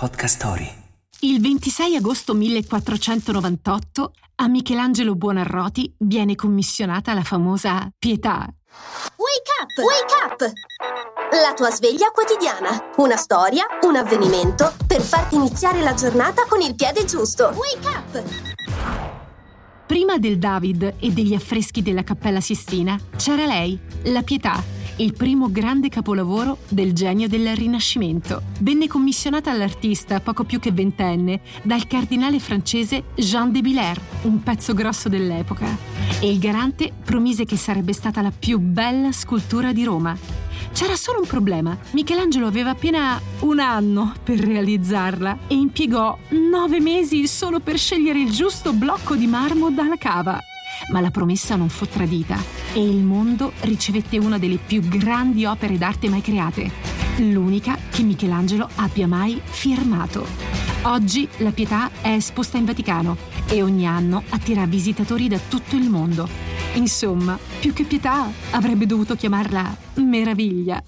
Podcast Story. Il 26 agosto 1498 a Michelangelo Buonarroti viene commissionata la famosa Pietà. Wake up! Wake up! La tua sveglia quotidiana. Una storia, un avvenimento per farti iniziare la giornata con il piede giusto. Wake up! Prima del David e degli affreschi della Cappella Sistina c'era lei, la Pietà, il primo grande capolavoro del genio del Rinascimento. Venne commissionata all'artista poco più che ventenne dal cardinale francese Jean de Villers, un pezzo grosso dell'epoca, e il garante promise che sarebbe stata la più bella scultura di Roma. C'era solo un problema. Michelangelo aveva appena un anno per realizzarla e impiegò nove mesi solo per scegliere il giusto blocco di marmo dalla cava. Ma la promessa non fu tradita e il mondo ricevette una delle più grandi opere d'arte mai create, l'unica che Michelangelo abbia mai firmato. Oggi la Pietà è esposta in Vaticano e ogni anno attira visitatori da tutto il mondo. Insomma, più che Pietà avrebbe dovuto chiamarla Meraviglia.